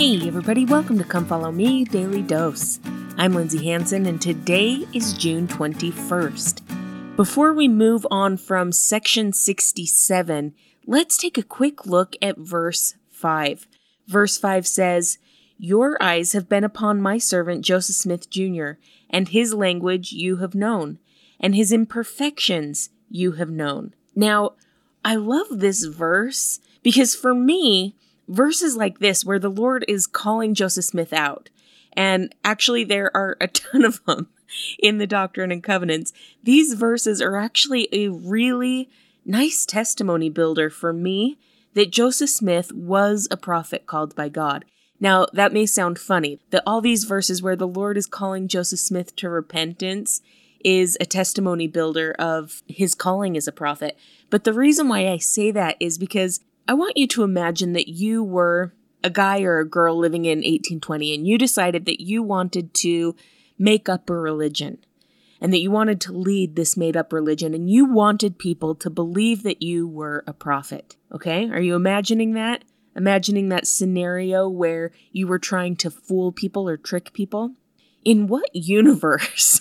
Hey, everybody, welcome to Come Follow Me Daily Dose. I'm Lindsay Hanson, and today is June 21st. Before we move on from section 67, let's take a quick look at verse 5. Verse 5 says, Your eyes have been upon my servant Joseph Smith Jr., and his language you have known, and his imperfections you have known. Now, I love this verse because for me, verses like this where the Lord is calling Joseph Smith out, and actually there are a ton of them in the Doctrine and Covenants, these verses are actually a really nice testimony builder for me that Joseph Smith was a prophet called by God. Now, that may sound funny, that all these verses where the Lord is calling Joseph Smith to repentance is a testimony builder of his calling as a prophet. But the reason why I say that is because I want you to imagine that you were a guy or a girl living in 1820 and you decided that you wanted to make up a religion and that you wanted to lead this made up religion and you wanted people to believe that you were a prophet. Okay? Are you imagining that? Imagining that scenario where you were trying to fool people or trick people? In what universe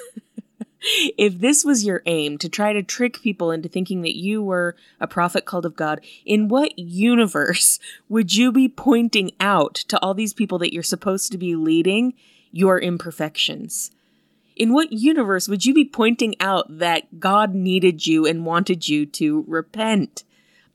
if this was your aim to try to trick people into thinking that you were a prophet called of God, in what universe would you be pointing out to all these people that you're supposed to be leading your imperfections? In what universe would you be pointing out that God needed you and wanted you to repent?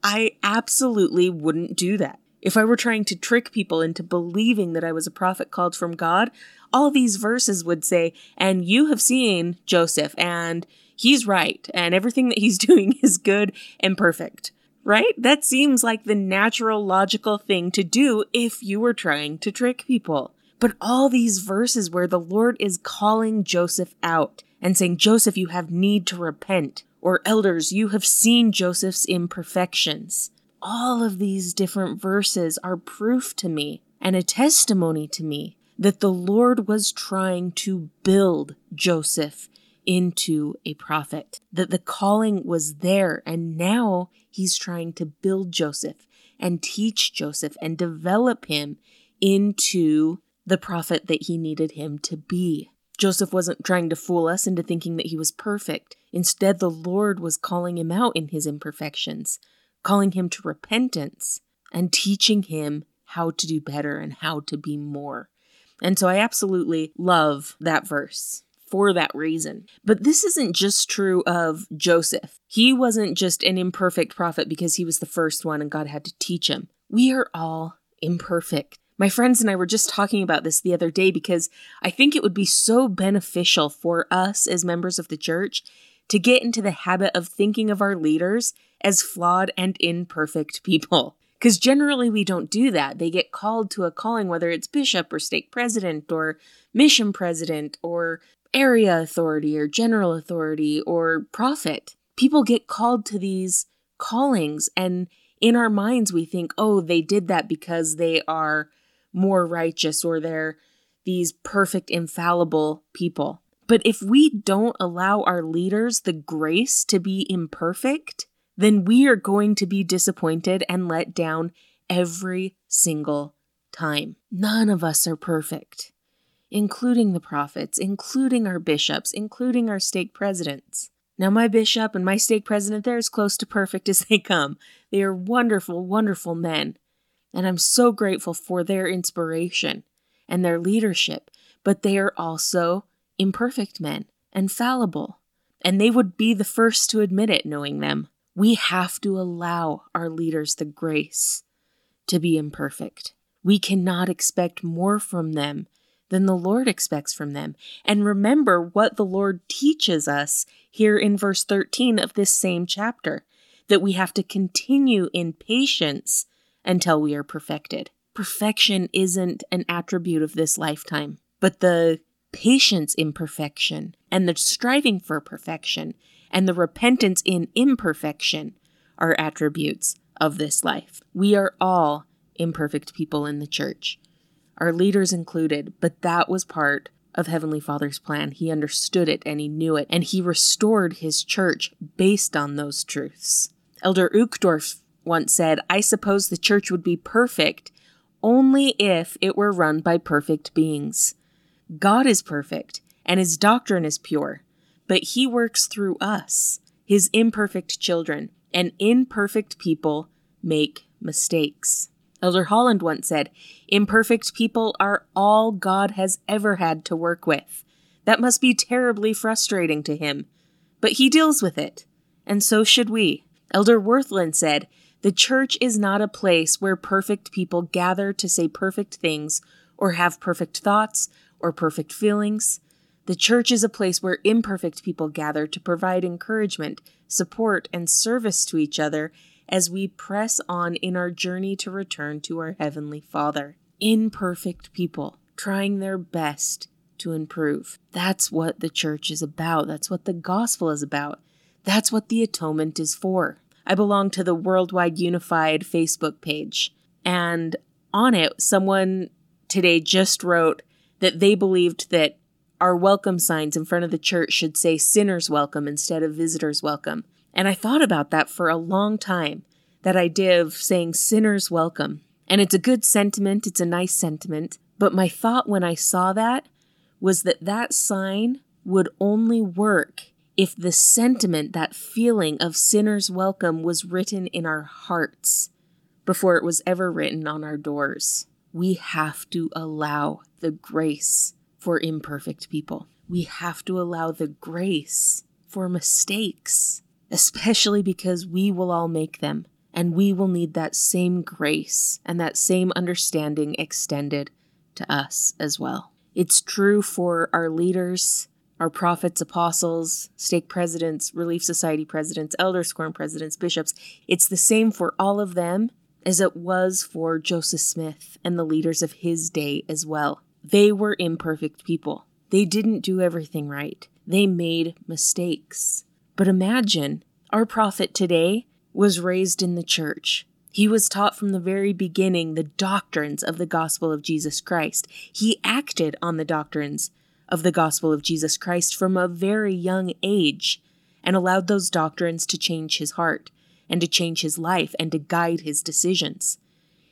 I absolutely wouldn't do that. If I were trying to trick people into believing that I was a prophet called from God, all these verses would say, and you have seen Joseph, and he's right, and everything that he's doing is good and perfect. Right? That seems like the natural, logical thing to do if you were trying to trick people. But all these verses where the Lord is calling Joseph out and saying, Joseph, you have need to repent, or elders, you have seen Joseph's imperfections. All of these different verses are proof to me and a testimony to me that the Lord was trying to build Joseph into a prophet, that the calling was there, and now he's trying to build Joseph and teach Joseph and develop him into the prophet that he needed him to be. Joseph wasn't trying to fool us into thinking that he was perfect. Instead, the Lord was calling him out in his imperfections, calling him to repentance, and teaching him how to do better and how to be more. And so I absolutely love that verse for that reason. But this isn't just true of Joseph. He wasn't just an imperfect prophet because he was the first one and God had to teach him. We are all imperfect. My friends and I were just talking about this the other day because I think it would be so beneficial for us as members of the church to get into the habit of thinking of our leaders as flawed and imperfect people. Because generally we don't do that. They get called to a calling, whether it's bishop or stake president or mission president or area authority or general authority or prophet. People get called to these callings, and in our minds we think, oh, they did that because they are more righteous or they're these perfect, infallible people. But if we don't allow our leaders the grace to be imperfect, then we are going to be disappointed and let down every single time. None of us are perfect, including the prophets, including our bishops, including our stake presidents. Now, my bishop and my stake president, they're as close to perfect as they come. They are wonderful, wonderful men. And I'm so grateful for their inspiration and their leadership, but they are also imperfect men and fallible. And they would be the first to admit it, knowing them. We have to allow our leaders the grace to be imperfect. We cannot expect more from them than the Lord expects from them. And remember what the Lord teaches us here in verse 13 of this same chapter that we have to continue in patience until we are perfected. Perfection isn't an attribute of this lifetime, but the patience in perfection and the striving for perfection and the repentance in imperfection are attributes of this life. We are all imperfect people in the church, our leaders included, but that was part of Heavenly Father's plan. He understood it and he knew it, and he restored his church based on those truths. Elder Uchtdorf once said, I suppose the church would be perfect only if it were run by perfect beings. God is perfect, and his doctrine is pure, but he works through us, his imperfect children, and imperfect people make mistakes. Elder Holland once said, Imperfect people are all God has ever had to work with. That must be terribly frustrating to him. But he deals with it, and so should we. Elder Wirthlin said, The church is not a place where perfect people gather to say perfect things or have perfect thoughts or perfect feelings. The church is a place where imperfect people gather to provide encouragement, support, and service to each other as we press on in our journey to return to our Heavenly Father. Imperfect people trying their best to improve. That's what the church is about. That's what the gospel is about. That's what the atonement is for. I belong to the Worldwide Unified Facebook page, and on it, someone today just wrote that they believed that our welcome signs in front of the church should say sinners welcome instead of visitors welcome. And I thought about that for a long time, that idea of saying sinners welcome. And it's a good sentiment, it's a nice sentiment. But my thought when I saw that was that that sign would only work if the sentiment, that feeling of sinners welcome, was written in our hearts before it was ever written on our doors. We have to allow the grace for imperfect people. We have to allow the grace for mistakes, especially because we will all make them, and we will need that same grace and that same understanding extended to us as well. It's true for our leaders, our prophets, apostles, stake presidents, Relief Society presidents, Elders Quorum presidents, bishops. It's the same for all of them as it was for Joseph Smith and the leaders of his day as well. They were imperfect people. They didn't do everything right. They made mistakes. But imagine our prophet today was raised in the church. He was taught from the very beginning the doctrines of the gospel of Jesus Christ. He acted on the doctrines of the gospel of Jesus Christ from a very young age and allowed those doctrines to change his heart and to change his life and to guide his decisions.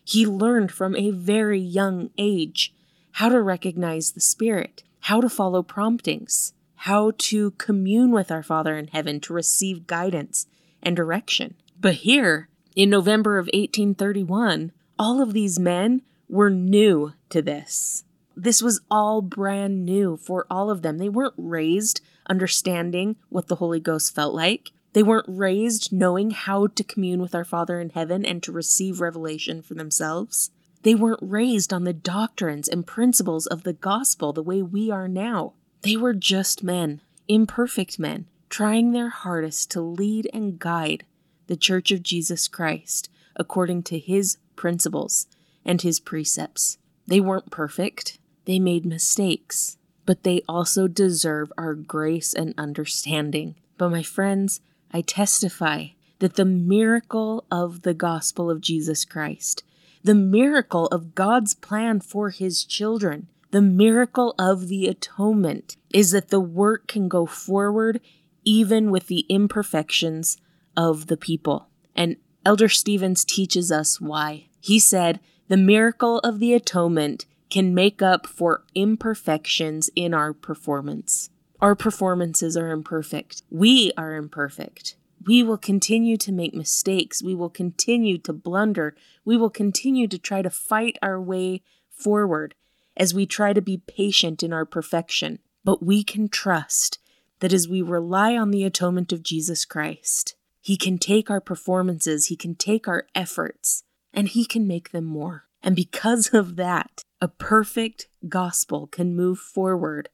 He learned from a very young age how to recognize the Spirit, how to follow promptings, how to commune with our Father in heaven to receive guidance and direction. But here, in November of 1831, all of these men were new to this. This was all brand new for all of them. They weren't raised understanding what the Holy Ghost felt like. They weren't raised knowing how to commune with our Father in heaven and to receive revelation for themselves. They weren't raised on the doctrines and principles of the gospel the way we are now. They were just men, imperfect men, trying their hardest to lead and guide the Church of Jesus Christ according to his principles and his precepts. They weren't perfect, they made mistakes, but they also deserve our grace and understanding. But my friends, I testify that the miracle of the gospel of Jesus Christ the miracle of God's plan for his children, the miracle of the atonement, is that the work can go forward even with the imperfections of the people. And Elder Stevens teaches us why. He said, The miracle of the atonement can make up for imperfections in our performance. Our performances are imperfect. We are imperfect we will continue to make mistakes. We will continue to blunder. We will continue to try to fight our way forward as we try to be patient in our perfection. But we can trust that as we rely on the atonement of Jesus Christ, He can take our performances, He can take our efforts, and He can make them more. And because of that, a perfect gospel can move forward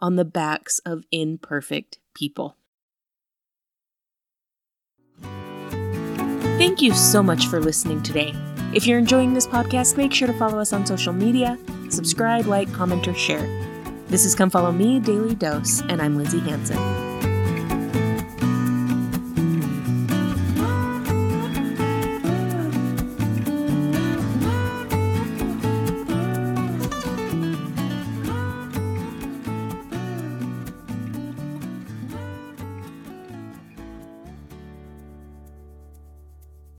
on the backs of imperfect people. Thank you so much for listening today. If you're enjoying this podcast, make sure to follow us on social media, subscribe, like, comment, or share. This is Come Follow Me Daily Dose, and I'm Lindsay Hanson.